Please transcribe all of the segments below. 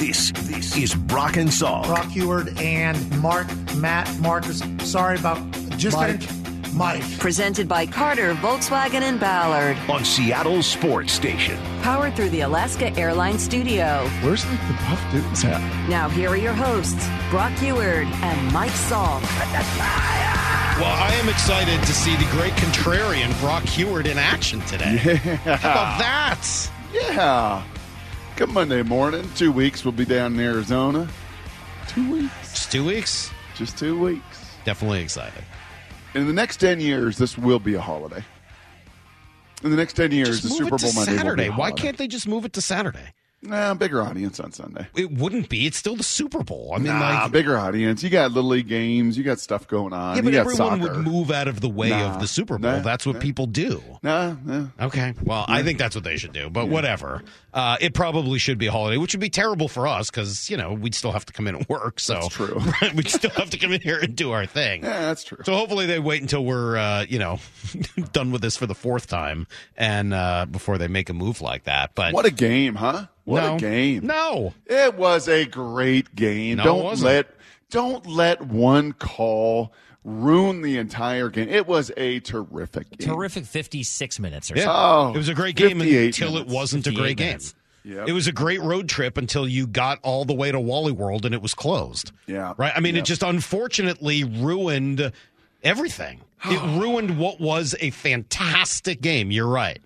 This, this is Brock and Salk. Brock Huard and Mark, Matt, Marcus. Sorry about just Mike. Gonna, Mike. Presented by Carter, Volkswagen, and Ballard. on Seattle Sports Station. Powered through the Alaska Airlines Studio. Where's like the buff dudes at? Now, here are your hosts, Brock Huard and Mike Salk. Well, I am excited to see the great contrarian Brock Huard in action today. How about that? Yeah. Come Monday morning. Two weeks. We'll be down in Arizona. Two weeks. Just two weeks. Just two weeks. Definitely excited. In the next 10 years, this will be a holiday. In the next 10 years, Just the move Super it Bowl Monday Saturday. Why can't they just move it to Saturday? Nah, bigger audience on Sunday. It wouldn't be. It's still the Super Bowl. I mean, nah, like, bigger audience. You got little league games. You got stuff going on. yeah, but you got everyone soccer. would move out of the way Nah, of the Super Bowl. nah, that's what nah. people do. Nah. Okay. Well, I think that's what they should do, but whatever. Uh, it probably should be a holiday, which would be terrible for us because, you know, we'd still have to come in and work. So That's true. we'd still have to come in here and do our thing. Yeah, that's true. So hopefully they wait until we're, uh, you know, done with this for the fourth time and uh, before they make a move like that. But What a game, huh? What no, a game. No. It was a great game. No, don't wasn't. let don't let one call ruin the entire game. It was a terrific game. Terrific 56 minutes or Yeah. so. Oh, it was a great game until minutes. it wasn't a 58 great game. Yep. It was a great road trip until you got all the way to Wally World and it was closed. Yeah. Right? I mean, Yep. it just unfortunately ruined everything. it ruined what was a fantastic game. You're right.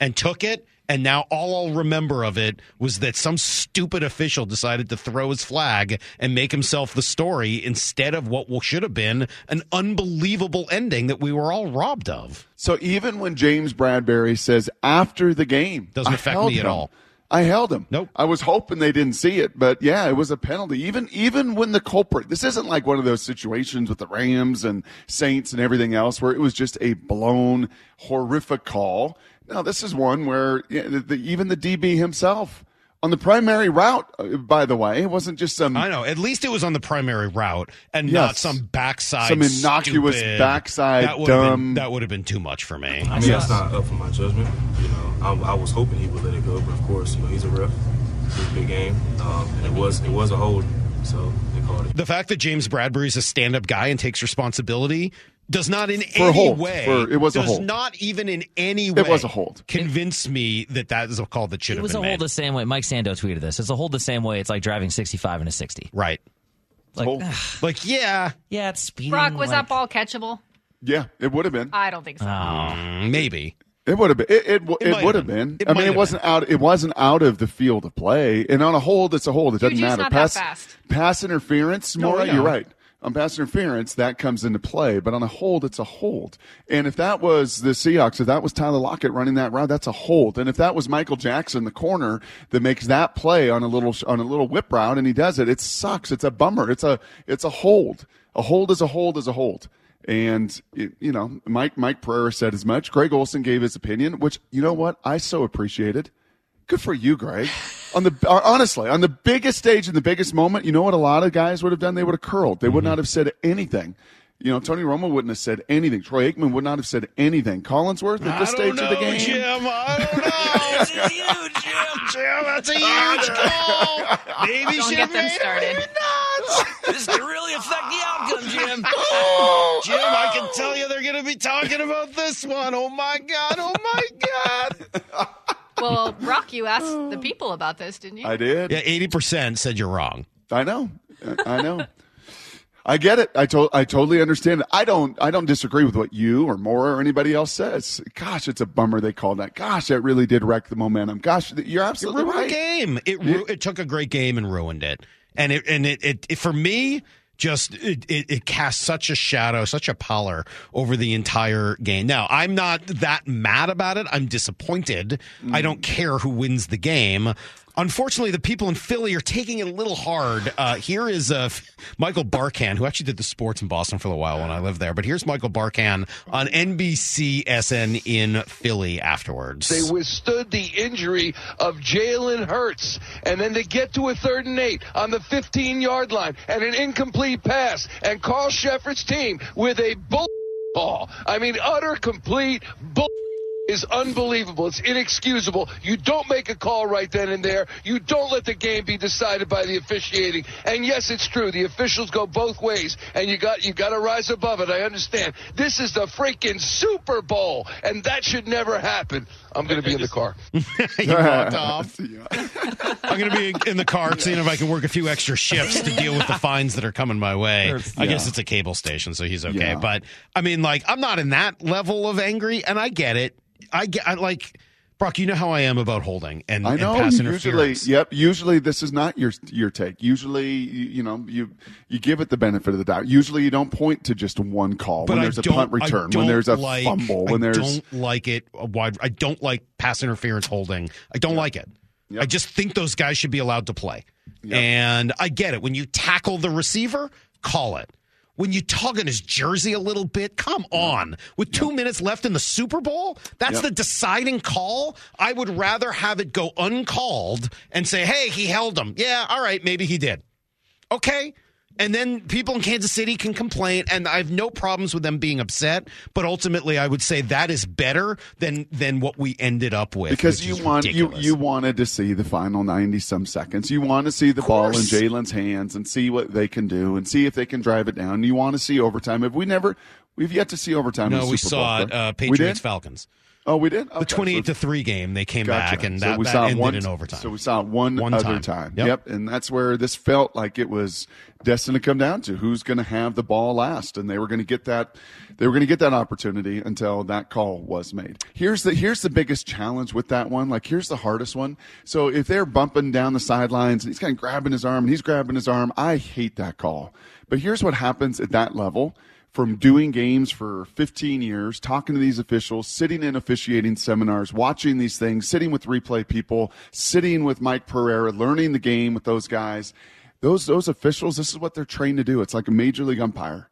And took it. And now all I'll remember of it was that some stupid official decided to throw his flag and make himself the story instead of what should have been an unbelievable ending that we were all robbed of. So even when James Bradberry says after the game, Doesn't I affect me at all. I held him. Nope. I was hoping they didn't see it, but yeah, it was a penalty. Even even when the culprit, this isn't like one of those situations with the Rams and Saints and everything else where it was just a blown horrific call. No, this is one where yeah, the, the, even the DB himself on the primary route, uh, by the way, it wasn't just some I know. At least it was on the primary route and not some backside, Some innocuous stupid- that that would've dumb- Been, that would have been too much for me. I mean, that's not up for my judgment. You know, I, I was hoping he would let it go, but of course, you know, he's a ref. It's a big game, um, and it was it was a hold, so they called it. The fact that James Bradberry is a stand-up guy and takes responsibility does not in a any hold. way. For- it was a does hold. not even in any way. It was a hold. Convince me that that is a call that should It have was been a hold made. the same way. Mike Sando tweeted this. It's a hold the same way. It's like driving 65 in a 60. right. Like, Like yeah, yeah, it's speeding. Brock, was like, that ball catchable? yeah, it would have been. I don't think so. mm, maybe. It would have been. It, it, It it, would have have been. been. It I mean, it wasn't out. It wasn't out of the field of play. And on a hold, it's a hold. It doesn't Juju's matter. not that pass, fast. pass interference, No, Maura, you're right. On pass interference, that comes into play. But on a hold, it's a hold. And if that was the Seahawks, if that was Tyler Lockett running that route, that's a hold. And if that was Michael Jackson, the corner that makes that play on a little on a little whip route, and he does it, it sucks. It's a bummer. It's a it's a hold. A hold is a hold is a hold. And it- you know, Mike Mike Pereira said as much. Greg Olsen gave his opinion, which you know what I so appreciated. Good for you, Greg. On the uh, honestly, on the biggest stage in the biggest moment, you know what a lot of guys would have done? They would have curled. They would not have said anything. You know, Tony Romo wouldn't have said anything. Troy Aikman would not have said anything. Collinsworth at this stage don't of the know, game. Jim. I don't know. it's a huge, Jim. Jim, that's a huge call. Maybe Don't should get them started. Maybe not. This could really affect the outcome, Jim. Jim, I can tell you they're going to be talking about this one. Oh my God! Oh my God! Well, Brock, you asked the oh. people about this, didn't you? I did. Yeah, eighty percent said you're wrong. I know. I know. I get it. I to- I totally understand it. I don't I don't disagree with what you or Mora or anybody else says. Gosh, it's a bummer they called that. Gosh, that really did wreck the momentum. Gosh, you're It absolutely ruined right. the game. It ru- it took a great game and ruined it. And it and it, it, it for me just it, it, it cast such a shadow, such a pallor over the entire game. Now, I'm not that mad about it. I'm disappointed. I don't mm. care who wins the game. Unfortunately, the people in Philly are taking it a little hard. Uh, here is uh, Michael Barkann, who actually did the sports in Boston for a while when I lived there. But here's Michael Barkann on NBCSN in Philly afterwards. They withstood the injury of Jalen Hurts. And then they get to a third and eight on the 15 yard line and an incomplete pass. And Carl Shepard's team with a bull ball. I mean, utter complete bull is unbelievable. It's inexcusable. You don't make a call right then and there. You don't let the game be decided by the officiating. And yes, it's true. The officials go both ways, and you got you got to rise above it. I understand. This is the freaking Super Bowl, and that should never happen. I'm going to be in the car. you walked off. I'm going to be in the car seeing if I can work a few extra shifts to deal with the fines that are coming my way. I guess it's a cable station, so he's okay. Yeah. But I mean, like, I'm not in that level of angry, and I get it. I get, I like, Brock. You know how I am about holding and, I and pass Usually, interference. yep. Usually, this is not your your take. Usually, you, you know, you you give it the benefit of the doubt. Usually, you don't point to just one call But when I there's a punt return, when there's a like- fumble, when I there's don't like it. A wide. I don't like pass interference holding. I don't like it. Yep. I just think those guys should be allowed to play. And I get it. When you tackle the receiver, call it. When you tug on his jersey a little bit, come on. With two minutes left in the Super Bowl, that's Yep. the deciding call. I would rather have it go uncalled and say, hey, he held him. Yeah, all right, maybe he did. Okay. And then people in Kansas City can complain, and I have no problems with them being upset. But ultimately, I would say that is better than than what we ended up with. because you want you ridiculous. you wanted to see the final ninety some seconds. You want to see the ball in. Jalen's hands and see what they can do and see if they can drive it down. You want to see overtime. If we never, we've yet to see overtime. No, the we Super saw Bowl, it. Uh, Patriots? Falcons. Oh, we did. The twenty-eight to three game, they came Gotcha. back, and So that, we that saw ended one, in overtime. So we saw one, One other time. time. Yep. Yep. And that's where this felt like it was destined to come down to who's going to have the ball last, and they were going to get that. They were going to get that opportunity until that call was made. Here's the here's the biggest challenge with that one. Like here's the hardest one. So if they're bumping down the sidelines and he's kind of grabbing his arm and he's grabbing his arm, I hate that call. But here's what happens at that level from doing games for 15 years, talking to these officials, sitting in officiating seminars, watching these things, sitting with replay people, sitting with Mike Pereira, learning the game with those guys. Those those officials, this is what they're trained to do. It's like a major league umpire.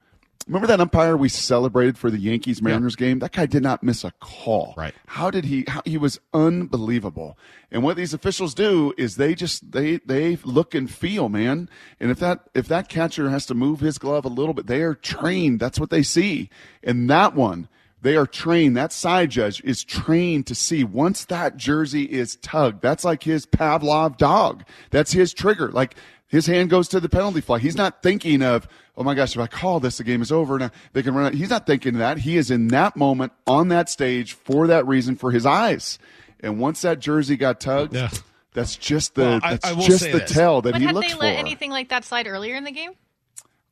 Remember that umpire we celebrated for the Yankees Mariners game? That guy did not miss a call. Right. How did he? How, he was unbelievable. And what these officials do is they just they they look and feel, man. And if that if that catcher has to move his glove a little bit, they are trained. That's what they see. And that one, they are trained. That side judge is trained to see once that jersey is tugged. That's like his Pavlov dog. That's his trigger. Like his hand goes to the penalty flag. He's not thinking of, oh my gosh, if I call this, the game is over. Now they can run. Out. He's not thinking of that. He is in that moment on that stage for that reason for his eyes. And once that jersey got tugged, Yeah. that's just the Well, I- that's I just the this. tell that But he had looks they let anything like that slide earlier in the game?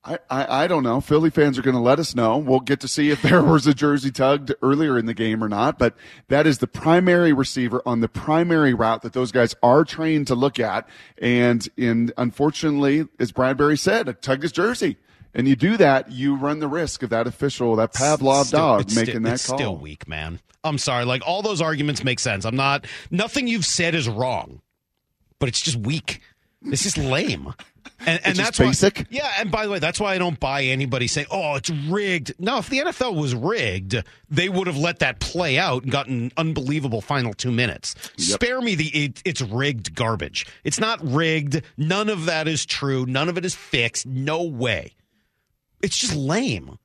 I, I, I don't know. Philly fans are going to let us know. We'll get to see if there was a jersey tugged earlier in the game or not. But that is the primary receiver on the primary route that those guys are trained to look at. And in unfortunately, as Bradberry said, tugged his jersey. And you do that, you run the risk of that official, that Pavlov Still- dog, making still, that it's call. still weak, man. I'm sorry. Like all those arguments make sense. I'm not. Nothing you've said is wrong, but it's just weak. It's just lame. And, and that's why- basic? yeah, and by the way, that's why I don't buy anybody saying, "Oh, it's rigged." No, if the NFL was rigged, they would have let that play out and gotten unbelievable final two minutes. Spare me the it, it's rigged garbage. It's not rigged. None of that is true. None of it is fixed. No way. It's just lame.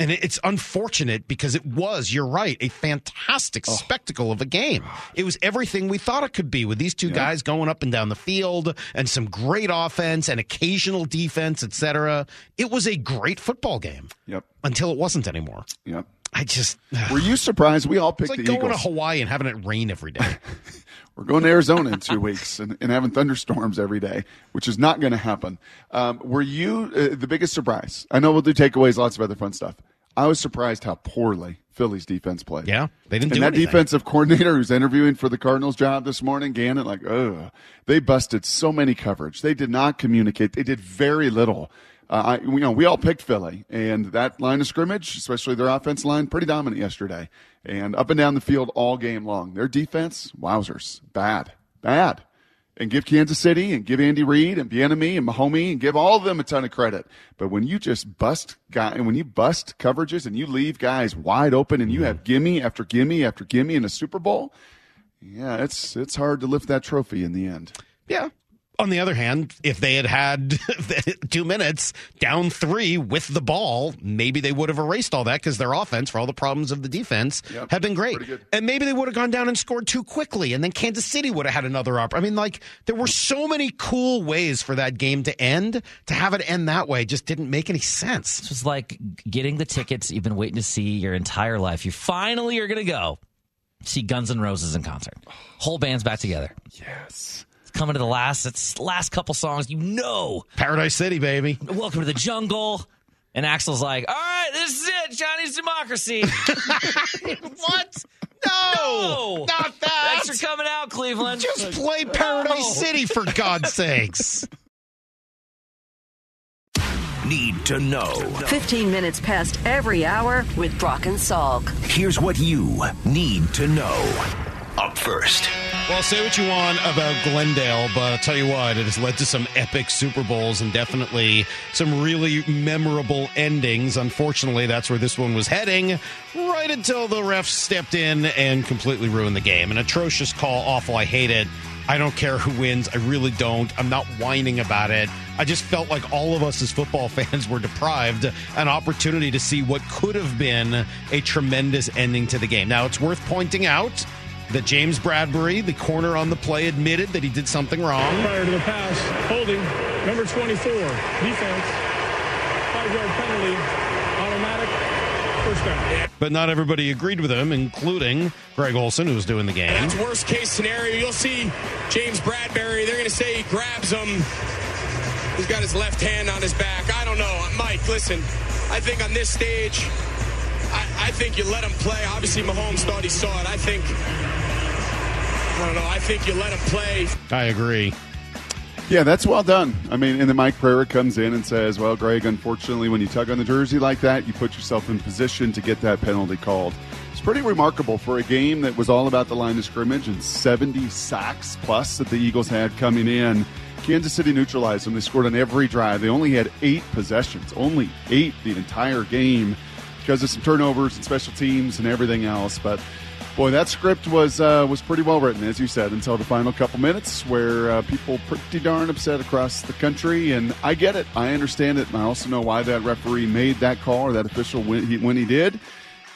And it's unfortunate because it was, you're right, a fantastic Oh. spectacle of a game. It was everything we thought it could be with these two guys going up and down the field and some great offense and occasional defense, etc. It was a great football game Yep. until it wasn't anymore. Yep. I just, Were you surprised? We all it's picked like the going Eagles. to Hawaii and having it rain every day. We're going to Arizona in two weeks and, and having thunderstorms every day, which is not going to happen. Um, were you uh, the biggest surprise? I know we'll do takeaways, lots of other fun stuff. I was surprised how poorly Philly's defense played. Yeah, they didn't and do that anything. defensive coordinator who's interviewing for the Cardinals job this morning, Gannon, like, ugh, they busted so many coverage. They did not communicate. They did very little. Uh, I, you know, we all picked Philly, and that line of scrimmage, especially their offense line, pretty dominant yesterday, and up and down the field all game long. Their defense, wowzers, bad, bad. And give Kansas City and give Andy Reid and Bieniemy and Mahomey and give all of them a ton of credit. But when you just bust guy and when you bust coverages and you leave guys wide open and you have gimme after gimme after gimme in a Super Bowl, yeah, it's it's hard to lift that trophy in the end. Yeah. On the other hand, if they had had two minutes down three with the ball, maybe they would have erased all that because their offense, for all the problems of the defense, Yep. had been great. And maybe they would have gone down and scored too quickly, and then Kansas City would have had another op. I mean, like there were so many cool ways for that game to end. To have it end that way just didn't make any sense. It was like getting the tickets you've been waiting to see your entire life. You finally are going to go see Guns N' Roses in concert. Whole band's back together. Yes. It's coming to the last. It's last couple songs. You know, Paradise City, baby. welcome to the jungle. And Axl's like, all right, this is it, Chinese Democracy. what? No, No! not that. Thanks for coming out, Cleveland. Just play Paradise City for God's sakes. Need to know. 15 minutes past every hour with Brock and Salk. Here's what you need to know. Up first. Well, say what you want about Glendale, but I'll tell you what, it has led to some epic Super Bowls and definitely some really memorable endings. Unfortunately, that's where this one was heading, right until the refs stepped in and completely ruined the game. An atrocious call, awful. I hate it. I don't care who wins. I really don't. I'm not whining about it. I just felt like all of us as football fans were deprived an opportunity to see what could have been a tremendous ending to the game. Now, it's worth pointing out that James Bradberry, the corner on the play, admitted that he did something wrong. Prior to the pass, holding, number 24, defense, five-yard penalty, automatic, first down. But not everybody agreed with him, including Greg Olsen, who was doing the game. That's worst case scenario. You'll see James Bradberry. They're going to say he grabs him. He's got his left hand on his back. I don't know. Mike, listen, I think on this stage, I, I think you let him play. Obviously, Mahomes thought he saw it. I think, I don't know, I think you let him play. I agree. Yeah, that's well done. I mean, and then Mike Pereira comes in and says, "Well, Greg, unfortunately, when you tug on the jersey like that, you put yourself in position to get that penalty called." It's pretty remarkable for a game that was all about the line of scrimmage and 70 sacks plus that the Eagles had coming in. Kansas City neutralized them. They scored on every drive. They only had eight possessions, only eight the entire game because of some turnovers and special teams and everything else. But boy, that script was uh, was pretty well written, as you said, until the final couple minutes, where uh, people pretty darn upset across the country. And I get it, I understand it, and I also know why that referee made that call or that official when he, when he did.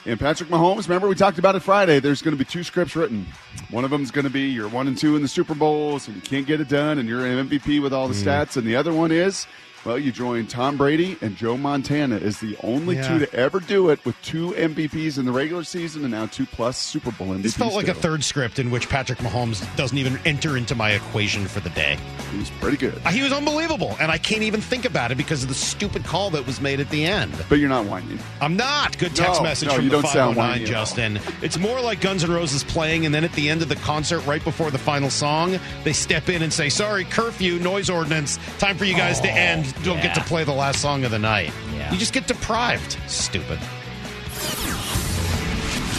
And Patrick Mahomes, remember we talked about it Friday. There's going to be two scripts written. One of them is going to be you're one and two in the Super Bowls, and you can't get it done, and you're an MVP with all the stats. And the other one is, well, you join Tom Brady and Joe Montana as the only Yeah. two to ever do it with two MVPs in the regular season and now two plus Super Bowl MVPs. This felt like a third script in which Patrick Mahomes doesn't even enter into my equation for the day. He was pretty good, Uh, He was unbelievable, and I can't even think about it because of the stupid call that was made at the end. but you're not whining. I'm not. Good text No, message no, from you the don't sound 509, whiny. Justin. It's more like Guns N' Roses playing, and then at the end of the concert, right before the final song, they step in and say, "Sorry, curfew, noise ordinance. Time for you guys to Oh, end. Don't get to play the last song of the night." Yeah. You just get deprived. Stupid.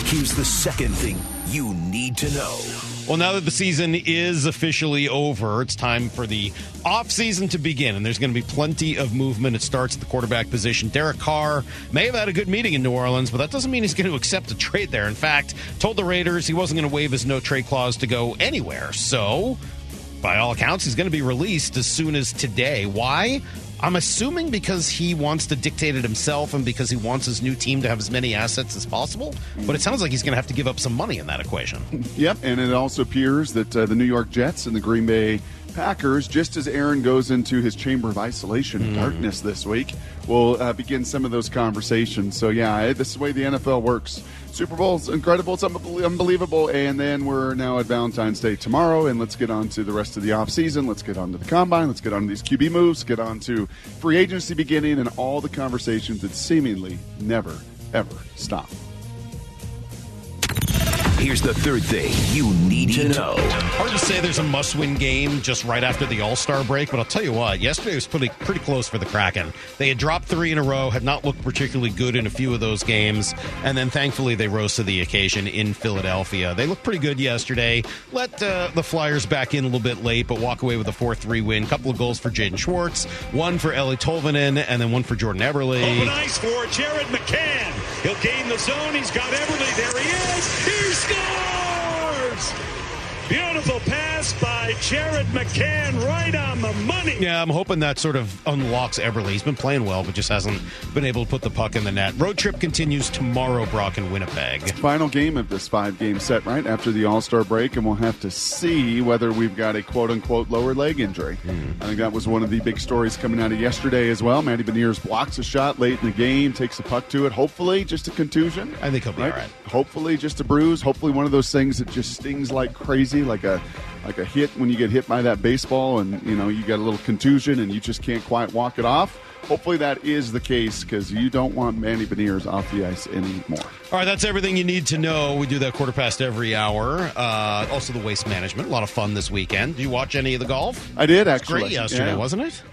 Here's the second thing you need to know. Well, now that the season is officially over, it's time for the offseason to begin, and there's going to be plenty of movement. It starts at the quarterback position. Derek Carr may have had a good meeting in New Orleans, but that doesn't mean he's going to accept a trade there. In fact, told the Raiders he wasn't going to waive his no trade clause to go anywhere. So, by all accounts, he's going to be released as soon as today. Why? I'm assuming because he wants to dictate it himself and because he wants his new team to have as many assets as possible. But it sounds like he's going to have to give up some money in that equation. Yep, and it also appears that uh, the New York Jets and the Green Bay Packers, just as Aaron goes into his chamber of isolation and darkness this week, will uh, begin some of those conversations. So, yeah, this is the way the NFL works. Super Bowl's incredible, it's unbelievable, and then we're now at Valentine's Day tomorrow, and let's get on to the rest of the offseason. Let's get on to the combine. Let's get on to these QB moves, get on to free agency beginning, and all the conversations that seemingly never, ever stop. Here's the third thing you need to know. Hard to say there's a must-win game just right after the All-Star break, but I'll tell you what, yesterday was pretty pretty close for the Kraken. They had dropped three in a row, had not looked particularly good in a few of those games, and then thankfully they rose to the occasion in Philadelphia. They looked pretty good yesterday. Let uh, the Flyers back in a little bit late, but walk away with a 4-3 win. Couple of goals for Jaden Schwartz, one for Eeli Tolvanen, and then one for Jordan Eberle. Open ice for Jared McCann. He'll gain the zone. He's got Eberle. There he is. He scores! Beautiful Beautiful pass by Jared McCann right on the money. Yeah, I'm hoping that sort of unlocks Eberle. He's been playing well, but just hasn't been able to put the puck in the net. Road trip continues tomorrow, Brock, in Winnipeg. Final game of this five game set, right? After the All Star break, and we'll have to see whether we've got a quote unquote lower leg injury. Hmm. I think that was one of the big stories coming out of yesterday as well. Matty Beniers blocks a shot late in the game, takes the puck to it. Hopefully, just a contusion. I think he'll be all right. Hopefully, just a bruise. Hopefully, one of those things that just stings like crazy, like a like a hit when you get hit by that baseball, and you know you got a little contusion and you just can't quite walk it off. Hopefully, that is the case because you don't want Manny Beniers off the ice anymore. All right, that's everything you need to know. We do that quarter past every hour. Uh, also, the waste management. A lot of fun this weekend. Did you watch any of the golf? I did It was actually. Great yesterday, Yeah. wasn't it?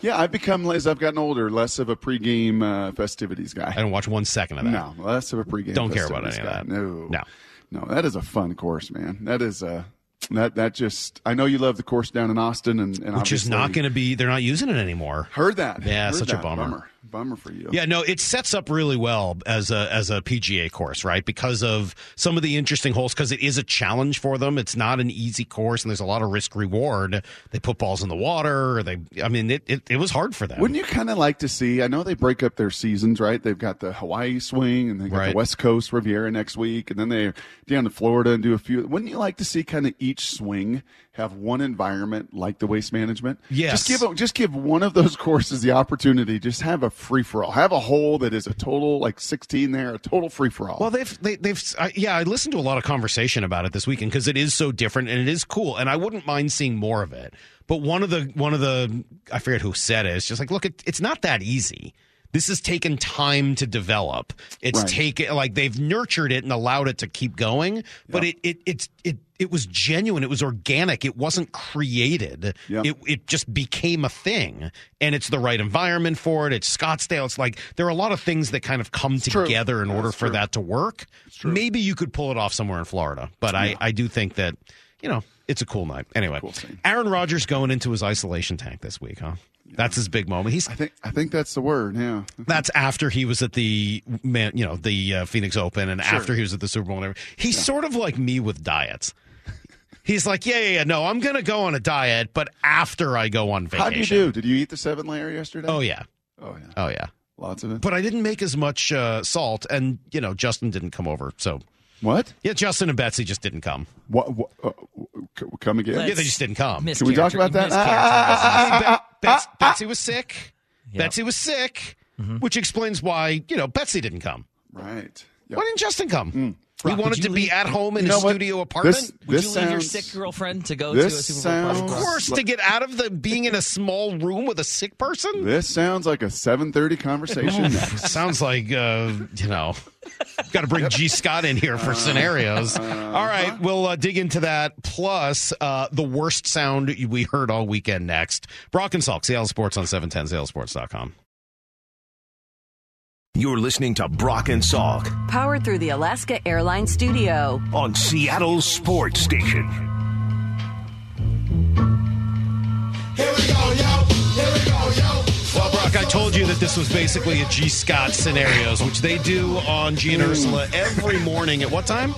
Yeah, I've become as I've gotten older, less of a pregame uh, festivities guy. I don't watch one second of that. No, less of a pregame. Don't care about any of that. No, No. No. That is a fun course, man. That is a that that just. I know you love the course down in Austin, and, and Which is not going to be. They're not using it anymore. Heard that? Yeah, Heard such a that. bummer. bummer. Bummer for you. Yeah, no, it sets up really well as a as a PGA course, right? Because of some of the interesting holes. Because it is a challenge for them. It's not an easy course, and there's a lot of risk reward. They put balls in the water. Or they, I mean, it, it, it was hard for them. Wouldn't you kind of like to see? I know they break up their seasons, right? They've got the Hawaii swing, and they got Right. the West Coast Riviera next week, and then they're down to Florida and do a few. Wouldn't you like to see kind of each swing have one environment like the waste management? Yes. Just give just give one of those courses the opportunity. Just have a free for all. Have a hole that is a total like sixteen there, a total free for all. Well, they've they, they've uh, yeah. I listened to a lot of conversation about it this weekend because it is so different and it is cool, and I wouldn't mind seeing more of it. But one of the one of the I forget who said it. It's just like, look, it, it's not that easy. This has taken time to develop. It's Right. taken like they've nurtured it and allowed it to keep going, but it it it's it it was genuine. It was organic. It wasn't created. Yep. It it just became a thing, and it's the right environment for it. It's Scottsdale. It's like there are a lot of things that kind of come true. together in order for true. that to work. Maybe you could pull it off somewhere in Florida, but I, I do think that, you know, it's a cool night. Anyway, Cool. Aaron Rodgers going into his isolation tank this week, huh? That's his big moment. He's I think I think that's the word. Yeah. that's after he was at the man, you know, the uh, Phoenix Open, and after he was at the Super Bowl. And everything. He's sort of like me with diets. He's like, yeah, yeah, yeah, no, I'm gonna go on a diet, but after I go on vacation. How do you do? Did you eat the seven layer yesterday? Oh yeah, Oh yeah. oh yeah. Lots of it. But I didn't make as much uh, salt, and you know, Justin didn't come over, so What? yeah, Justin and Betsy just didn't come. What? what uh, come again? Let's- Yeah, they just didn't come. Miss Can we talk character- about that? Ah, ah, Be- Bets- Betsy was sick. Yep. Betsy was sick, which explains why you know Betsy didn't come. Right. Yep. Why didn't Justin come? Mm. He Rock, wanted to you be at home in You his know what? studio apartment. This- Would this you leave your sick girlfriend to go to a this Super Bowl of course, to get out of the being in a small room with a sick person. This sounds like a 7:30 conversation. Sounds like uh, you know, got to bring G Scott in here for scenarios. All right, we'll uh, dig into that. Plus, uh, the worst sound we heard all weekend. Next, Brock and Salk, Seattle Sports on seven ten SeattleSports.com. You're listening to Brock and Salk Powered through the Alaska Airlines Studio. on Seattle Sports Station. Told you that this was basically a G Scott scenarios, which they do on G and Ursula every morning at what time?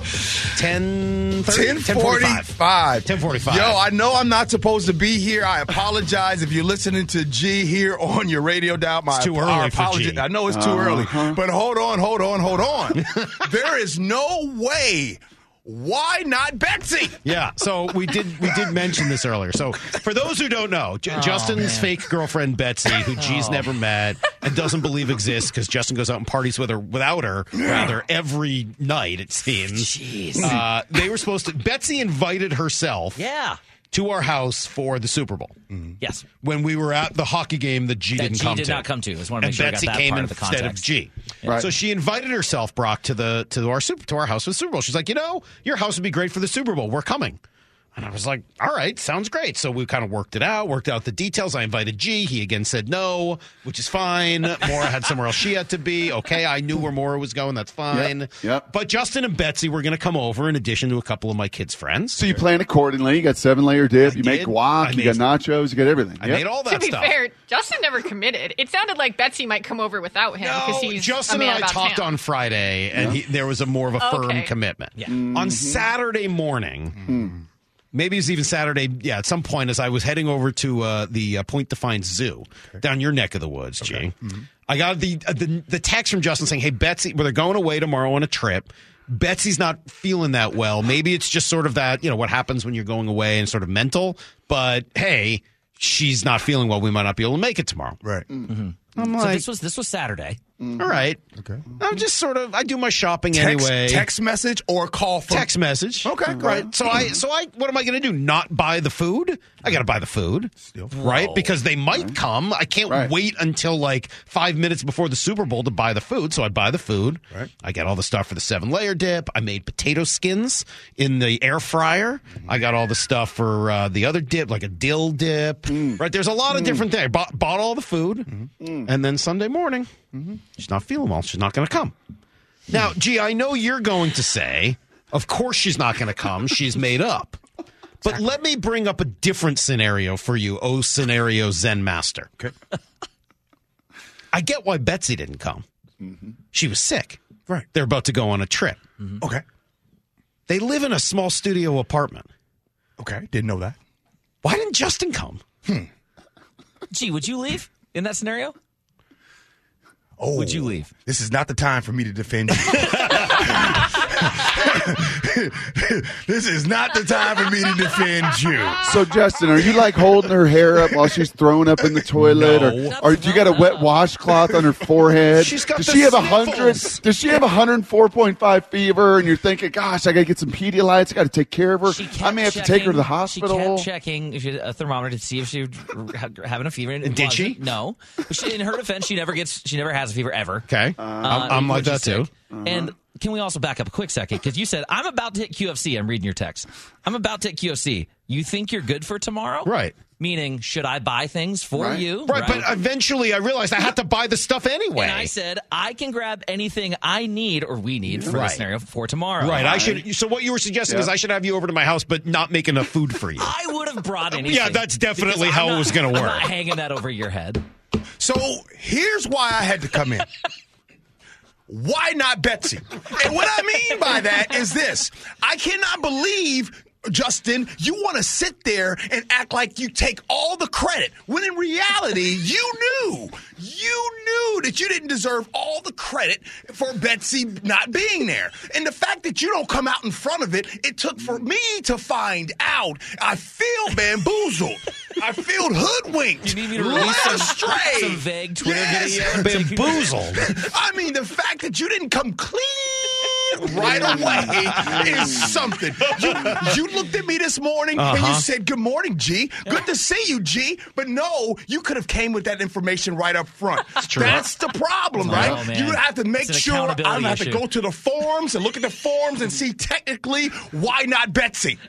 10 1045. 10:45. Yo, I know I'm not supposed to be here. I apologize if you're listening to G here on your radio dial. My It's too early our for G. I know it's too early. Uh-huh. But hold on, hold on, hold on. there is no way. Why not Betsy? Yeah, so we did we did mention this earlier. So for those who don't know, J- Justin's fake girlfriend Betsy, who G's never met and doesn't believe exists because Justin goes out and parties with her without her rather every night it seems. Jeez. Uh, they were supposed to. Betsy invited herself Yeah. To our house for the Super Bowl mm-hmm. Yes. when we were at the hockey game that G That didn't G come did to. not come to. Just wanna make and sure I got Betsy that came part of the instead of context. G. Right. So she invited herself, Brock, to the to our super to our house for the Super Bowl. She's like, you know, your house would be great for the Super Bowl. We're coming. And I was like, all right, sounds great. So we kind of worked it out, worked out the details. I invited G. He again said no, which is fine. Maura had somewhere else she had to be. Okay, I knew where Maura was going. That's fine. Yep, yep. But Justin and Betsy were going to come over in addition to a couple of my kids' friends. So you plan accordingly. You got seven layer dip. I you make did. guac. I you got nachos. You got everything. I Yep. made all that stuff. To be stuff. fair, Justin never committed. It sounded like Betsy might come over without him because No, he's Justin a man and I about talked town. on Friday, and he, there was a more of a firm Okay. commitment. Yeah. On mm-hmm. Saturday morning, mm-hmm. Maybe it's even Saturday. Yeah, at some point as I was heading over to uh, the uh, Point Defiance Zoo down your neck of the woods, G. I got the, uh, the the text from Justin saying, "Hey Betsy, well, they're going away tomorrow on a trip." Betsy's not feeling that well. Maybe it's just sort of that, you know, what happens when you're going away and sort of mental. But hey, she's not feeling well. We might not be able to make it tomorrow. Right. I'm so this was this was Saturday. Mm-hmm. all right. Okay. I'm just sort of, I do my shopping Text, anyway. text message or call from text message. Okay, go right. So I, so I, what am I going to do? Not buy the food? I got to buy the food, right? Because they might mm-hmm. come. I can't Right. wait until like five minutes before the Super Bowl to buy the food. So I buy the food. Right. I get all the stuff for the seven layer dip. I made potato skins in the air fryer. Mm-hmm. I got all the stuff for uh, the other dip, like a dill dip. Mm. Right. There's a lot of mm. different things. Bought, bought all the food, and then Sunday morning, Mm-hmm. she's not feeling well. She's not going to come. Now, gee, I know you're going to say, of course she's not going to come. She's made up. But let me bring up a different scenario for you, oh scenario Zen Master. Okay. I get why Betsy didn't come. Mm-hmm. She was sick. Right. They're about to go on a trip. Mm-hmm. Okay. They live in a small studio apartment. Okay. Didn't know that. Why didn't Justin come? Hmm. Gee, would you leave in that scenario? Oh, Would you leave? This is not the time for me to defend you. this is not the time for me to defend you. So, Justin, are you like holding her hair up while she's throwing up in the toilet, No. or, or do you got a wet washcloth on her forehead? She's got does she have a hundred? Does she have a hundred and four point five fever? And you're thinking, gosh, I got to get some Pedialytes. I got to take care of her. I may have to take her to the hospital. She kept checking if she had a thermometer to see if she was having a fever. And it Did she? No. But she, in her defense, she never gets. She never has a fever ever. Okay. Uh, I'm, I'm like that she's too. sick. And can we also back up a quick second? Because you said, I'm about to hit QFC. I'm reading your text. I'm about to hit QFC. You think you're good for tomorrow? Right. Meaning, should I buy things for Right. you? Right, but eventually I realized I had to buy the stuff anyway. and I said, I can grab anything I need or we need for Right. this scenario for tomorrow. Right, I should. So what you were suggesting is I should have you over to my house, but not make enough food for you. I would have brought anything. Yeah, that's definitely how I'm it was gonna I'm work. not hanging that over your head. So here's why I had to come in. Why not Betsy? And what I mean by that is this I cannot believe. Justin, you want to sit there and act like you take all the credit when in reality you knew, you knew that you didn't deserve all the credit for Betsy not being there. And the fact that you don't come out in front of it, it took for me to find out. I feel bamboozled. I feel hoodwinked. You need me to release some, astray. some vague Twitter Yes. video? Bamboozled. I mean, the fact that you didn't come clean right away is something. You, you looked at me this morning and you Uh-huh. said, "Good morning, G. Good to see you, G." But no, you could have came with that information right up front. true. That's the problem, Oh, right? man. You would have to make sure I accountability have to go to the forums and look at the forums and see technically why not Betsy.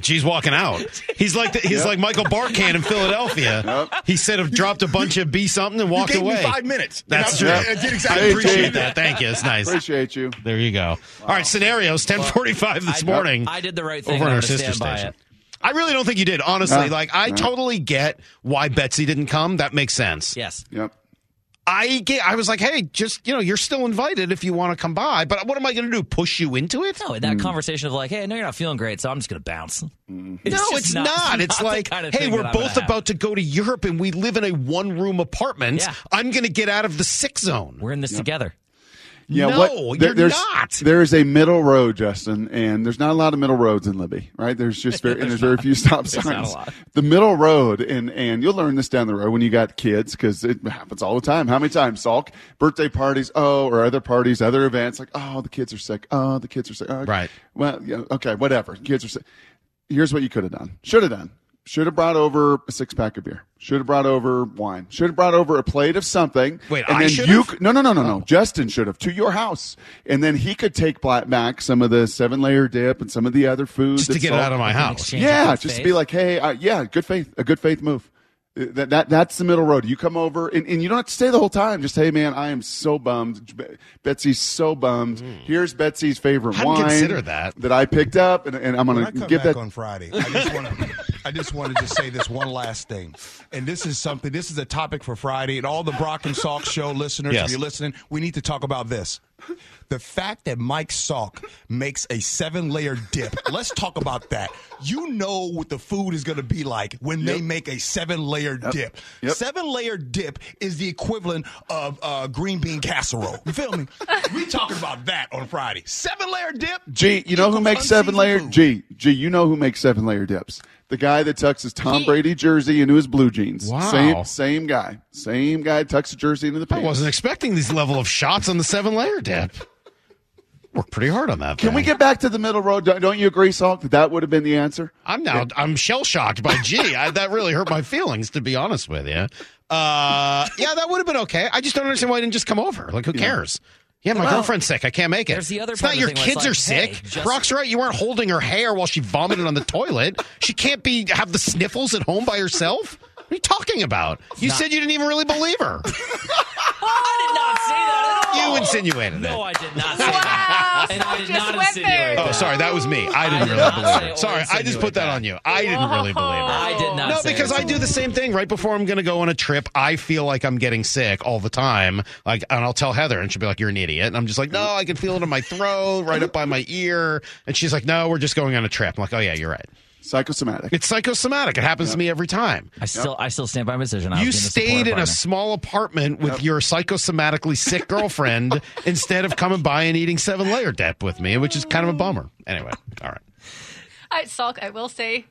G's walking out. He's like the, he's like Michael Barkann in Philadelphia. He said have dropped a bunch of B something and walked you gave away. me five minutes. That's And true. I, I did exactly I appreciate Jay. that. Thank you. It's nice. Appreciate you. There you go. All right, scenarios. Ten forty-five this I- morning. I did the right thing. over on and our I'm sister station. it. I really don't think you did. Honestly, No. like I No. totally get why Betsy didn't come. That makes sense. Yes. Yep. I get. I was like, hey, just you know, you're still invited if you want to come by. But what am I going to do? Push you into it? No, that hmm. conversation of like, hey, I know you're not feeling great, so I'm just going to bounce. Hmm. no, just it's not- not. It's not like, kind of hey, we're that I'm both have. about to go to Europe and we live in a one room apartment. Yeah. I'm going to get out of the sick zone. We're in this together. Yeah, No, what, you're there's, not. There's a middle road, Justin, and there's not a lot of middle roads in Libby, right? There's just very, and there's very few stop signs. not a lot. The middle road, and and you'll learn this down the road when you got kids because it happens all the time. How many times, Salk? Birthday parties, oh, or other parties, other events, like, oh, the kids are sick. Oh, the kids are sick. Oh, Right. Well, yeah, okay, whatever. Kids are sick. Here's what you could have done. Should have done. Should have brought over a six pack of beer. Should have brought over wine. Should have brought over a plate of something. Wait, and I then should you have? could- no, no, no, no, no. Justin should have to your house, and then he could take back some of the seven layer dip and some of the other food Just to that's get it out of my house. Yeah, of good just to be like, hey, uh, yeah, good faith, a good faith move. Uh, That, that that's the middle road. You come over, and, and you don't have to stay the whole time. Just hey, man, I am so bummed. Be- Betsy's so bummed. Here's Betsy's favorite. Hadn't wine considered that. that I picked up, and, and I'm gonna I come give back that. on Friday, I just want to. I just wanted to say this one last thing, and this is something. This is a topic for Friday, and all the Brock and Salk show listeners. Yes. If you're listening, we need to talk about this. The fact that Mike Salk makes a seven layer dip, let's talk about that. You know what the food is going to be like when they make a seven layer dip. Seven layer dip is the equivalent of uh, green bean casserole. You feel me? we talking about that on Friday. Seven layer dip. G, you know who makes seven layer? G, G, you know who makes seven layer dips? The guy that tucks his Tom Brady jersey into his blue jeans. Wow. Same, same guy. Same guy tucks a jersey into the pants. I wasn't expecting these level of shots on the seven layer dip. Worked pretty hard on that. Can we get back to the middle road? Don't don't you agree, Salk, that that would have been the answer? I'm now I'm shell shocked by G. I, that really hurt my feelings, to be honest with you. Uh, yeah, that would have been okay. I just don't understand why I didn't just come over. Like, who cares? Yeah, my Well, girlfriend's sick. I can't make it. there's the other it's not your the thing where kids it's are sick. hey, just- Brock's right. You weren't holding her hair while she vomited on the toilet. She can't be have the sniffles at home by herself. What are you talking about? You not- said you didn't even really believe her. I did not say that at all. You insinuated No, it. I did not say Wow, that. And I did just not went insinuate there. that. Oh, sorry, that was me. I I didn't did really believe say it. Sorry, I just put that, that. on you. I didn't really believe it. I did not No, say because it. I do the same thing right before I'm going to go on a trip. I feel like I'm getting sick all the time. Like, and I'll tell Heather, and she'll be like, "You're an idiot," and I'm just like, "No, I can feel it in my throat, right up by my ear." And she's like, "No, we're just going on a trip." I'm like, "Oh yeah, you're right. Psychosomatic. It's psychosomatic. It happens to me every time." I still, I still stand by my decision. I You was being the stayed supportive in a small apartment with your psychosomatically sick girlfriend instead of coming by and eating seven layer dip with me, which is kind of a bummer. Anyway, all right. I, Salk, I will say,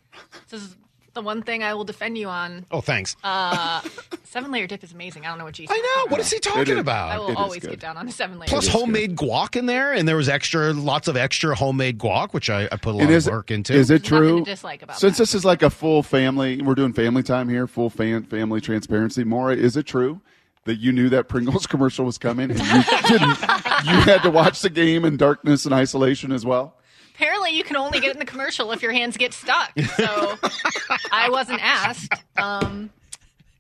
this is the one thing I will defend you on. Oh, thanks. Uh, seven layer dip is amazing. I don't know what G. I know. What is he talking is. about? I will always good. get down on a seven layer. Plus dip. homemade guac in there, and there was extra, lots of extra homemade guac, which I, I put a lot is of work into. is it There's true? to dislike about Since that. this is like a full family, we're doing family time here, full fan, family transparency. Maura, is it true that you knew that Pringles commercial was coming and you didn't? You had to watch the game in darkness and isolation as well. Apparently, you can only get in the commercial if your hands get stuck. So I wasn't asked. Um,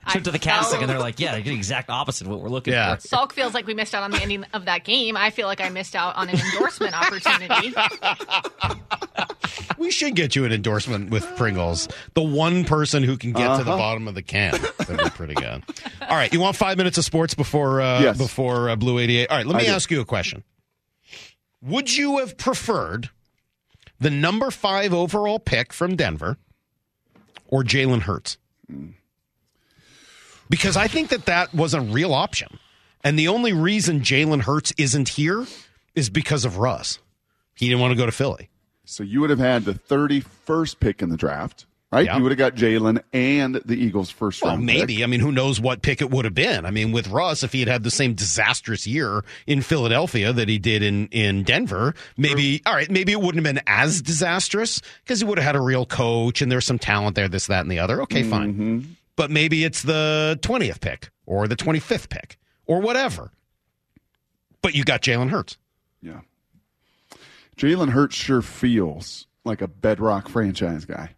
Trip to the casting, felt- and they're like, "Yeah, you're the exact opposite of what we're looking Yeah. for." Salk feels like we missed out on the ending of that game. I feel like I missed out on an endorsement opportunity. we should get you an endorsement with Pringles. The one person who can get to the Uh-huh. bottom of the can. That'd be pretty good. All right, you want five minutes of sports before uh, Yes. before uh, Blue eighty eight? All right, let I me do. ask you a question. Would you have preferred the number five overall pick from Denver or Jalen Hurts? Because I think that that was a real option. And the only reason Jalen Hurts isn't here is because of Russ. He didn't want to go to Philly. So you would have had the 31st pick in the draft, right? Yeah. You would have got Jalen and the Eagles' first Well, round. maybe. pick. I mean, who knows what pick it would have been? I mean, with Russ, if he had had the same disastrous year in Philadelphia that he did in in Denver, maybe all right, maybe it wouldn't have been as disastrous because he would have had a real coach and there's some talent there, this, that, and the other. Okay, fine. Mm-hmm. But maybe it's the twentieth pick or the twenty fifth pick or whatever. But you got Jalen Hurts. Yeah. Jalen Hurts sure feels like a bedrock franchise guy.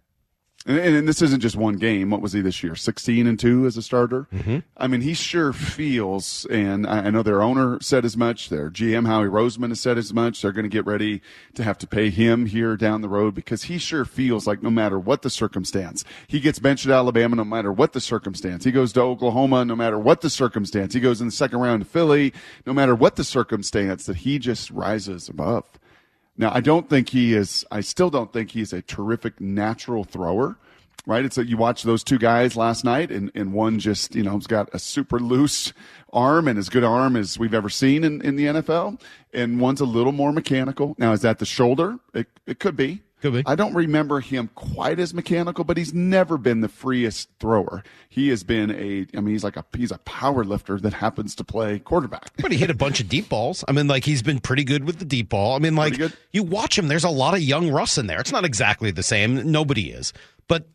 And, and this isn't just one game. What was he this year? 16 and 2 as a starter? Mm-hmm. I mean, he sure feels, and I I know their owner said as much. Their GM, Howie Roseman, has said as much. They're going to get ready to have to pay him here down the road because he sure feels like no matter what the circumstance, he gets benched at Alabama no matter what the circumstance. He goes to Oklahoma no matter what the circumstance. He goes in the second round to Philly no matter what the circumstance, that he just rises above. Now, I don't think he is, I still don't think he's a terrific natural thrower, right? It's that you watch those two guys last night and, and one just, you know, has got a super loose arm and as good arm as we've ever seen in, in the NFL. And one's a little more mechanical. Now, is that the shoulder? It, it could be. Could be. I don't remember him quite as mechanical, but he's never been the freest thrower. He has been a, I mean, he's like a, he's a power lifter that happens to play quarterback. But he hit a bunch of deep balls. I mean, like he's been pretty good with the deep ball. I mean, like you watch him. There's a lot of young Russ in there. It's not exactly the same. Nobody is, but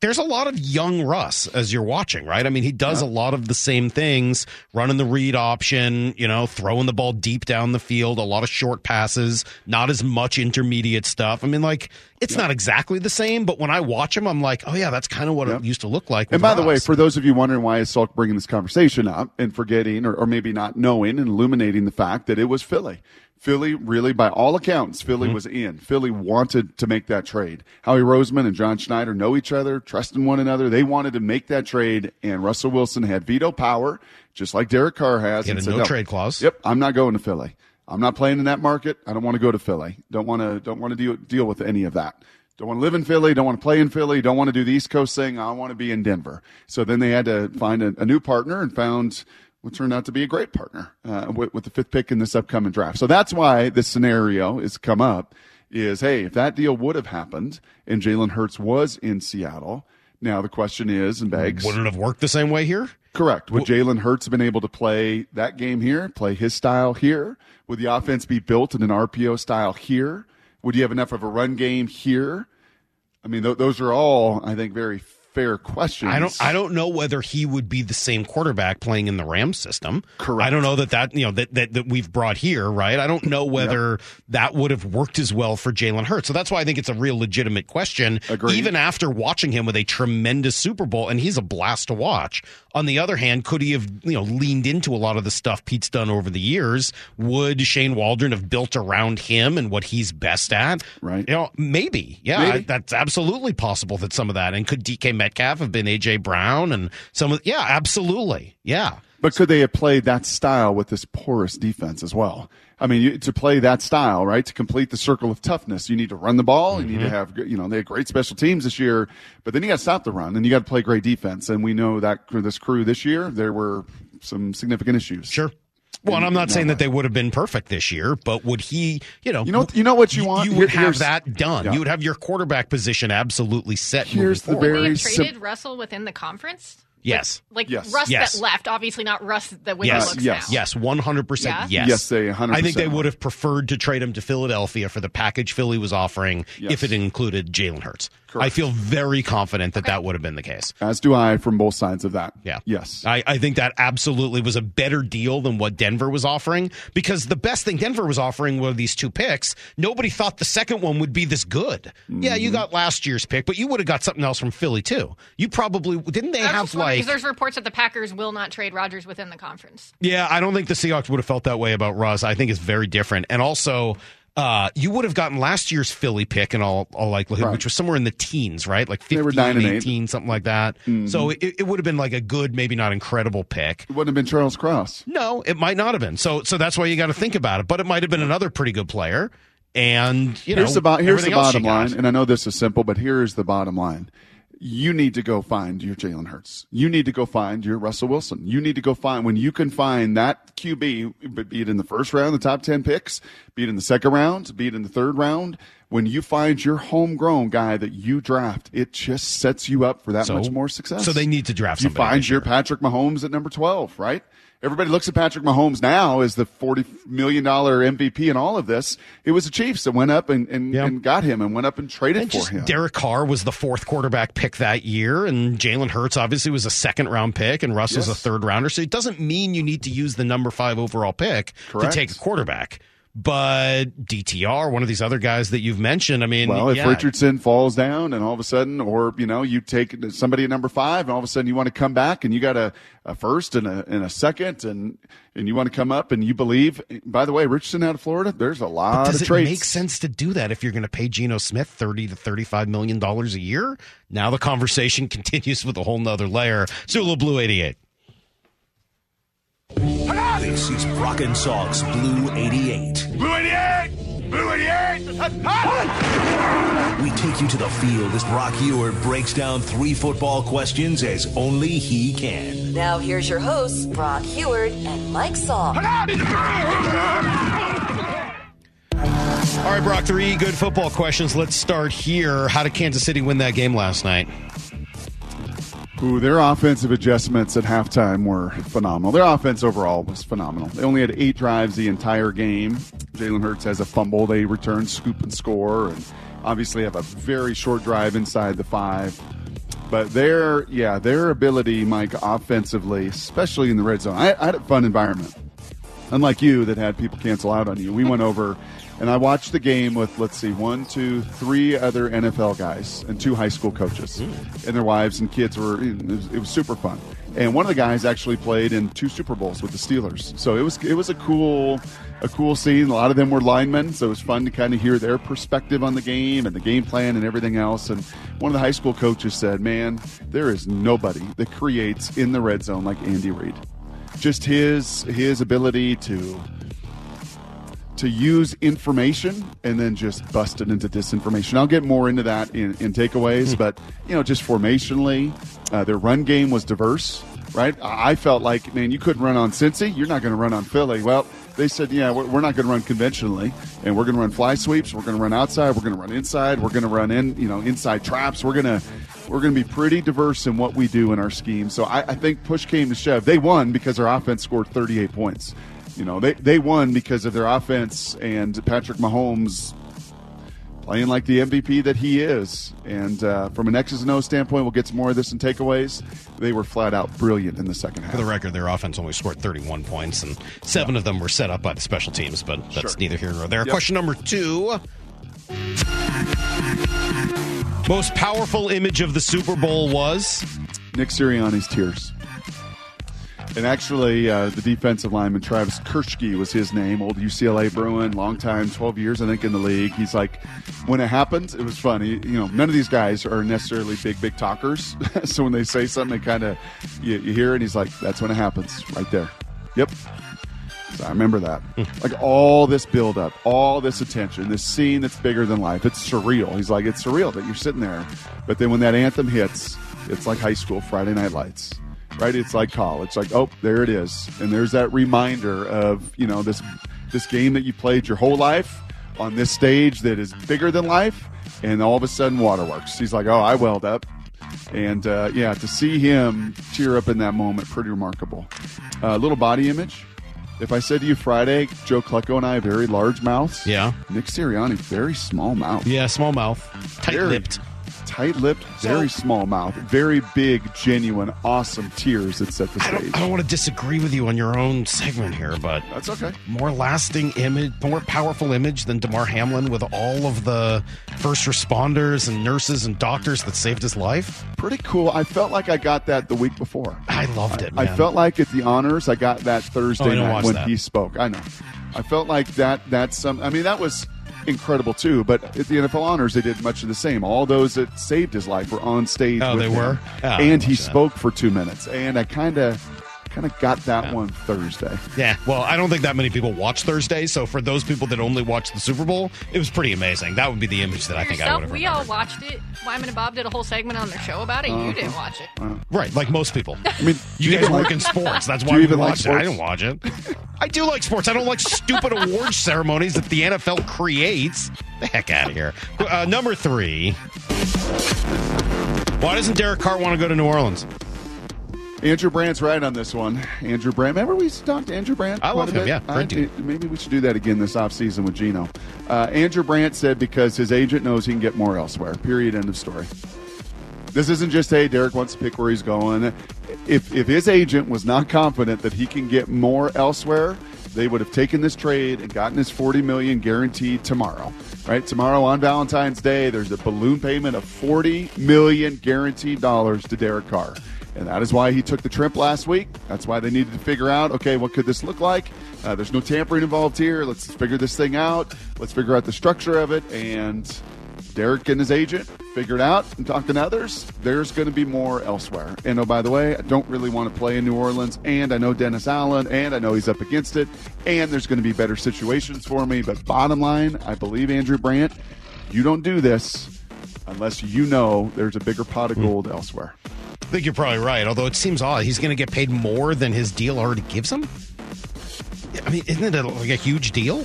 there's a lot of young Russ as you're watching, right? I mean, he does a lot of the same things, running the read option, you know, throwing the ball deep down the field, a lot of short passes, not as much intermediate stuff. I mean, like it's not exactly the same, but when I watch him, I'm like, oh yeah, that's kind of what it used to look like. And by the way, for those of you wondering why is Salk bringing this conversation up and forgetting or, or maybe not knowing and illuminating the fact that it was Philly. Philly really, by all accounts, Philly mm-hmm. was in. Philly wanted to make that trade. Howie Roseman and John Schneider know each other, trust in one another. They wanted to make that trade, and Russell Wilson had veto power, just like Derek Carr has. And a said, no trade clause. Yep, I'm not going to Philly. I'm not playing in that market. I don't want to go to Philly. Don't want to don't want to deal deal with any of that. Don't want to live in Philly. Don't want to play in Philly. Don't want to do the East Coast thing. I want to be in Denver. So then they had to find a, a new partner and found turned out to be a great partner uh, with, with the fifth pick in this upcoming draft. So that's why this scenario has come up. Is hey, if that deal would have happened and Jalen Hurts was in Seattle, now the question is and begs, Wouldn't it have worked the same way here? Correct. Would Jalen Hurts have been able to play that game here, play his style here? Would the offense be built in an RPO style here? Would you have enough of a run game here? I mean, th- those are all, I think, very fair questions. I don't. I don't know whether he would be the same quarterback playing in the Rams system. Correct. I don't know that that you know that that, that we've brought here. Right. I don't know whether that would have worked as well for Jalen Hurts. So that's why I think it's a real legitimate question. Agreed. Even after watching him with a tremendous Super Bowl, and he's a blast to watch. On the other hand, could he have you know leaned into a lot of the stuff Pete's done over the years? Would Shane Waldron have built around him and what he's best at? Right. You know, maybe. Yeah, Maybe. I- that's absolutely possible that some of that. And could DK Metcalf have been AJ Brown and some of? Yeah, absolutely. Yeah. But could they have played that style with this porous defense as well? I mean, you, to play that style, right, to complete the circle of toughness, you need to run the ball. You need Mm-hmm. to have, you know, they had great special teams this year, but then you got to stop the run and you got to play great defense. And we know that for this crew this year, there were some significant issues. Sure. Well, and I'm not saying that they would have been perfect this year, but would he? You know, You know, you know what you want. You Here- would have that done. Yeah. You would have your quarterback position absolutely set. Here's the forward. very traded sim- Russell within the conference. yes, Like Yes. Russ Yes. that left, obviously not Russ that way yes, he looks yes. now. yes, one hundred percent. Yeah? Yes, Yes, they 100% I think they would. would have preferred to trade him to Philadelphia for the package Philly was offering Yes. if it included Jalen Hurts. I feel very confident that that would have been the case. As do I from both sides of that. Yeah. Yes. I, I think that absolutely was a better deal than what Denver was offering because the best thing Denver was offering were these two picks. Nobody thought the second one would be this good. Yeah, Mm-hmm. you got last year's pick, but you would have got something else from Philly too. You probably didn't they have like wondering, there's reports that the Packers will not trade Rodgers within the conference. Yeah, I don't think the Seahawks would have felt that way about Russ. I think it's very different. And also, uh, you would have gotten last year's Philly pick in all, all likelihood, Right. which was somewhere in the teens, right? Like 15, They were nine and eight. 18, something like that. So it, it would have been like a good, maybe not incredible pick. It wouldn't have been Charles Cross. No, it might not have been. So, so that's why you got to think about it. But it might have been another pretty good player. And you know, here's the, bo- here's the everything else you bottom line, and I know this is simple, but here is the bottom line. You need to go find your Jalen Hurts. You need to go find your Russell Wilson. You need to go find when you can find that QB, be it in the first round, the top ten picks, be it in the second round, be it in the third round. When you find your homegrown guy that you draft, it just sets you up for that So- much more success. so they need to draft You find your. Patrick Mahomes at number twelve, right? Everybody looks at Patrick Mahomes now as the forty million dollar MVP in all of this. It was the Chiefs that went up and, and, Yeah. and got him and went up and traded And for just him. Derek Carr was the fourth quarterback pick that year, and Jalen Hurts obviously was a second round pick, and Russ was a third rounder. So it doesn't mean you need to use the number five overall pick Correct. to take a quarterback. But DTR, one of these other guys that you've mentioned, I mean, well, if yeah, Richardson falls down and all of a sudden, or you know, you take somebody at number five, and all of a sudden you want to come back and you got a, a first and a and a second, and and you want to come up and you believe. By the way, Richardson out of Florida, there's a lot does of it traits. make sense to do that if you're going to pay Geno Smith thirty to thirty-five million dollars a year? Now the conversation continues with a whole nother layer. Sulu Blue eighty eight. This is Brock and Salk's Blue 88. Blue 88! Blue 88! We take you to the field as Brock Huard breaks down three football questions as only he can. Now here's your hosts, Brock Huard and Mike Salk. All right, Brock, three good football questions. Let's start here. How did Kansas City win that game last night? Ooh, their offensive adjustments at halftime were phenomenal. Their offense overall was phenomenal. They only had eight drives the entire game. Jalen Hurts has a fumble. They return, scoop, and score, and obviously have a very short drive inside the five. But their, yeah, their ability, Mike, offensively, especially in the red zone, I, I had a fun environment. Unlike you that had people cancel out on you, we went over and I watched the game with, let's see, one, two, three other NFL guys and two high school coaches. And their wives and kids were, it was, it was super fun. And one of the guys actually played in two Super Bowls with the Steelers. So it was, it was a cool, a cool scene. A lot of them were linemen. So it was fun to kind of hear their perspective on the game and the game plan and everything else. And one of the high school coaches said, man, there is nobody that creates in the red zone like Andy Reid just his his ability to to use information and then just bust it into disinformation. I'll get more into that in, in takeaways, but you know, just formationally, uh, their run game was diverse, right? I felt like, man, you couldn't run on Cincy, you're not going to run on Philly. Well, they said, yeah, we're, we're not going to run conventionally, and we're going to run fly sweeps. We're going to run outside. We're going to run inside. We're going to run in, you know, inside traps. We're going to we're going to be pretty diverse in what we do in our scheme. So I, I think push came to shove. They won because their offense scored 38 points. You know, they they won because of their offense and Patrick Mahomes playing like the MVP that he is. And uh, from an X's and O standpoint, we'll get some more of this in takeaways. They were flat out brilliant in the second half. For the record, their offense only scored 31 points, and seven of them were set up by the special teams, but that's Sure. neither here nor there. Yep. Question number two Most powerful image of the Super Bowl was? Nick Sirianni's tears. And actually, uh, the defensive lineman Travis Kirschke was his name, old UCLA Bruin, long time, 12 years, I think, in the league. He's like, when it happens, it was funny. You know, none of these guys are necessarily big, big talkers. so when they say something, it kind of, you, you hear it, and he's like, that's when it happens, right there. Yep. So I remember that. like all this buildup, all this attention, this scene that's bigger than life. It's surreal. He's like, it's surreal that you're sitting there. But then when that anthem hits, it's like high school Friday Night Lights, right? It's like college. It's like, oh, there it is. And there's that reminder of, you know, this this game that you played your whole life on this stage that is bigger than life. And all of a sudden, waterworks. He's like, oh, I welled up. And uh, yeah, to see him tear up in that moment, pretty remarkable. Uh, little body image. If I said to you Friday, Joe Klecko and I very large mouths. Yeah. Nick Sirianni very small mouth. Yeah, small mouth. Tight Very lipped. Tight-lipped, very small mouth, very big, genuine, awesome tears that set the I stage. don't, I don't want to disagree with you on your own segment here, but That's okay. more lasting image, more powerful image than Damar Hamlin with all of the first responders and nurses and doctors that saved his life. Pretty cool. I felt like I got that the week before. I loved it. I man. felt like at the honors, I got that oh, Thursday Oh, night when that. he spoke. I know. I felt like that. That's some. I mean, that was incredible too. But at the NFL honors, they did much of the same. All those that saved his life were on stage. Oh, with they him. were? Oh, and he spoke for two minutes. And I kind of, kind of got that one Thursday. Yeah, well, I don't think that many people watch Thursday, so for those people that only watch the Super Bowl, it was pretty amazing. That would be the image that I think I would Yourself, have we remembered. all watched it. Wyman and Bob did a whole segment on their show about it. You didn't watch it. Right, like most people. I mean, You do guys even work like- in sports. That's why you we even like watched it. I didn't watch it. I do like sports. I don't like stupid award ceremonies that the NFL creates. The heck out of here. Uh, number three. Why doesn't Derek Carr want to go to New Orleans? Andrew Brandt's right on this one. Andrew Brandt. Remember we talked to Andrew Brandt? I love him, bit? yeah, I- maybe we should do that again this offseason with Geno. Uh, Andrew Brandt said because his agent knows he can get more elsewhere. Period. End of story. This isn't just hey, Derek wants to pick where he's going. If if his agent was not confident that he can get more elsewhere, they would have taken this trade and gotten his forty million guaranteed tomorrow. Right tomorrow on Valentine's Day, there's a balloon payment of forty million guaranteed dollars to Derek Carr. And that is why he took the trip last week. That's why they needed to figure out, okay, what could this look like? Uh, there's no tampering involved here. Let's figure this thing out. Let's figure out the structure of it. And Derek and his agent figured it out and talking to others, there's going to be more elsewhere. And oh, by the way, I don't really want to play in New Orleans, and I know Dennis Allen, and I know he's up against it, and there's going to be better situations for me. But bottom line, I believe Andrew Brandt, you don't do this unless you know there's a bigger pot of hmm. gold elsewhere. I think you're probably right, although it seems odd. He's going to get paid more than his deal already gives him? I mean, isn't it a, like a huge deal?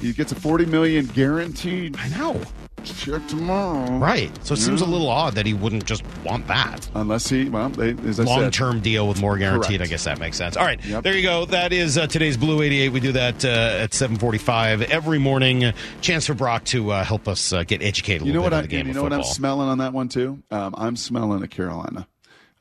He gets a 40 million guaranteed. I know. Check tomorrow. Right. So it seems a little odd that he wouldn't just want that. Unless he, well, they, as I long term deal with more guaranteed. Correct. I guess that makes sense. All right, Yep. there you go. That is uh, today's Blue 88. We do that uh, at 745 every morning. Chance for Brock to uh, help us uh, get educated a You know little what? bit I, on the game you know what I'm smelling on that one too. Um, I'm smelling a Carolina.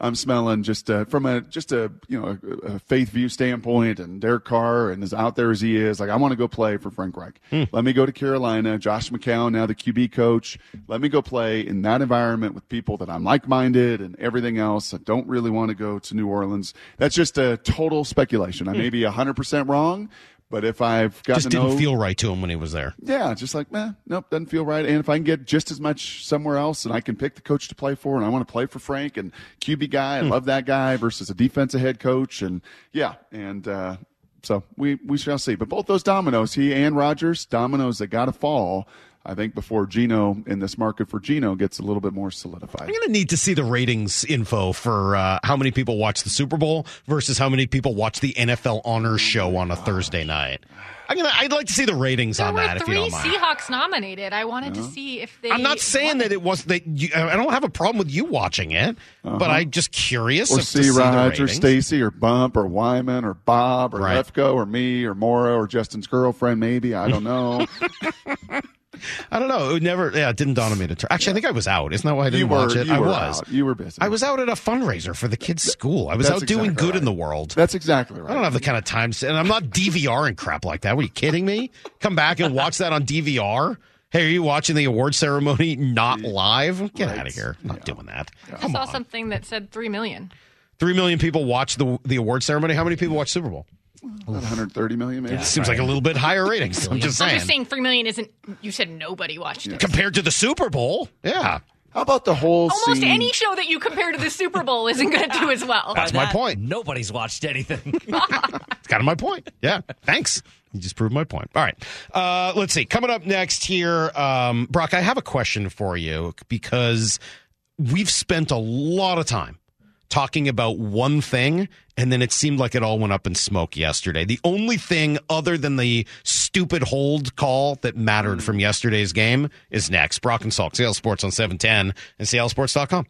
I'm smelling just uh, from a just a you know a, a faith view standpoint, and Derek Carr, and as out there as he is, like I want to go play for Frank Reich. Hmm. Let me go to Carolina. Josh McCown, now the QB coach. Let me go play in that environment with people that I'm like minded and everything else. I don't really want to go to New Orleans. That's just a total speculation. I may be 100 percent wrong, but if I've got Hmm. Just to didn't know, feel right to him when he was there. yeah, just like, man, nope, doesn't feel right. And if I can get just as much somewhere else and I can pick the coach to play for and I want to play for Frank and QB guy, I love that guy versus a defensive head coach. And yeah, and uh, so we we shall see. But both those dominoes, he and Rodgers, dominoes that got to fall. I think before Geno in this market for Geno gets a little bit more solidified. I'm going to need to see the ratings info for uh, how many people watch the Super Bowl versus how many people watch the NFL Honors Show on a Thursday night. I'm gonna, I'd like to see the ratings There on that if you three don't mind. Seahawks nominated. I wanted to see if they. I'm not saying that it was that you, I don't have a problem with you watching it, but Uh-huh. I'm just curious or if- to C. see the Rodgers, ratings. Stacy, or Bump, or Wyman, or Bob, or Right. Lefko, or me, or Mora, or Justin's girlfriend. Maybe I don't know. I don't know. It never. Yeah, it didn't dawn on me to turn. Actually, I think I was out. Isn't that why I didn't You were- watch it? you I were was. out. You were busy. I was out at a fundraiser for the kids' school. I was That's out doing exactly good in the world. That's exactly right. I don't have the kind of time, and I'm not DVRing crap like that. Were you kidding me? Come back and watch that on DVR. Hey, are you watching the award ceremony not live? Get out of here! I'm not doing that. I Come saw on. something that said three million. Three million people watch the the award ceremony. How many people watch Super Bowl? About 130 million, maybe. It seems like a little bit higher ratings. I'm just saying. I'm saying. just saying three million isn't. You said nobody watched it. Compared to the Super Bowl, yeah. How about the whole Almost scene? any show that you compare to the Super Bowl isn't going to do as well. That's my point. Nobody's watched anything. It's kind of my point. Yeah. Thanks. You just proved my point. All right. Uh, let's see. Coming up next here, um, Brock, I have a question for you because we've spent a lot of time talking about one thing, and then it seemed like it all went up in smoke yesterday. The only thing other than the stupid hold call that mattered hmm. from yesterday's game is next. Brock and Salk, Seattle Sports on 710 and seattlesports.com.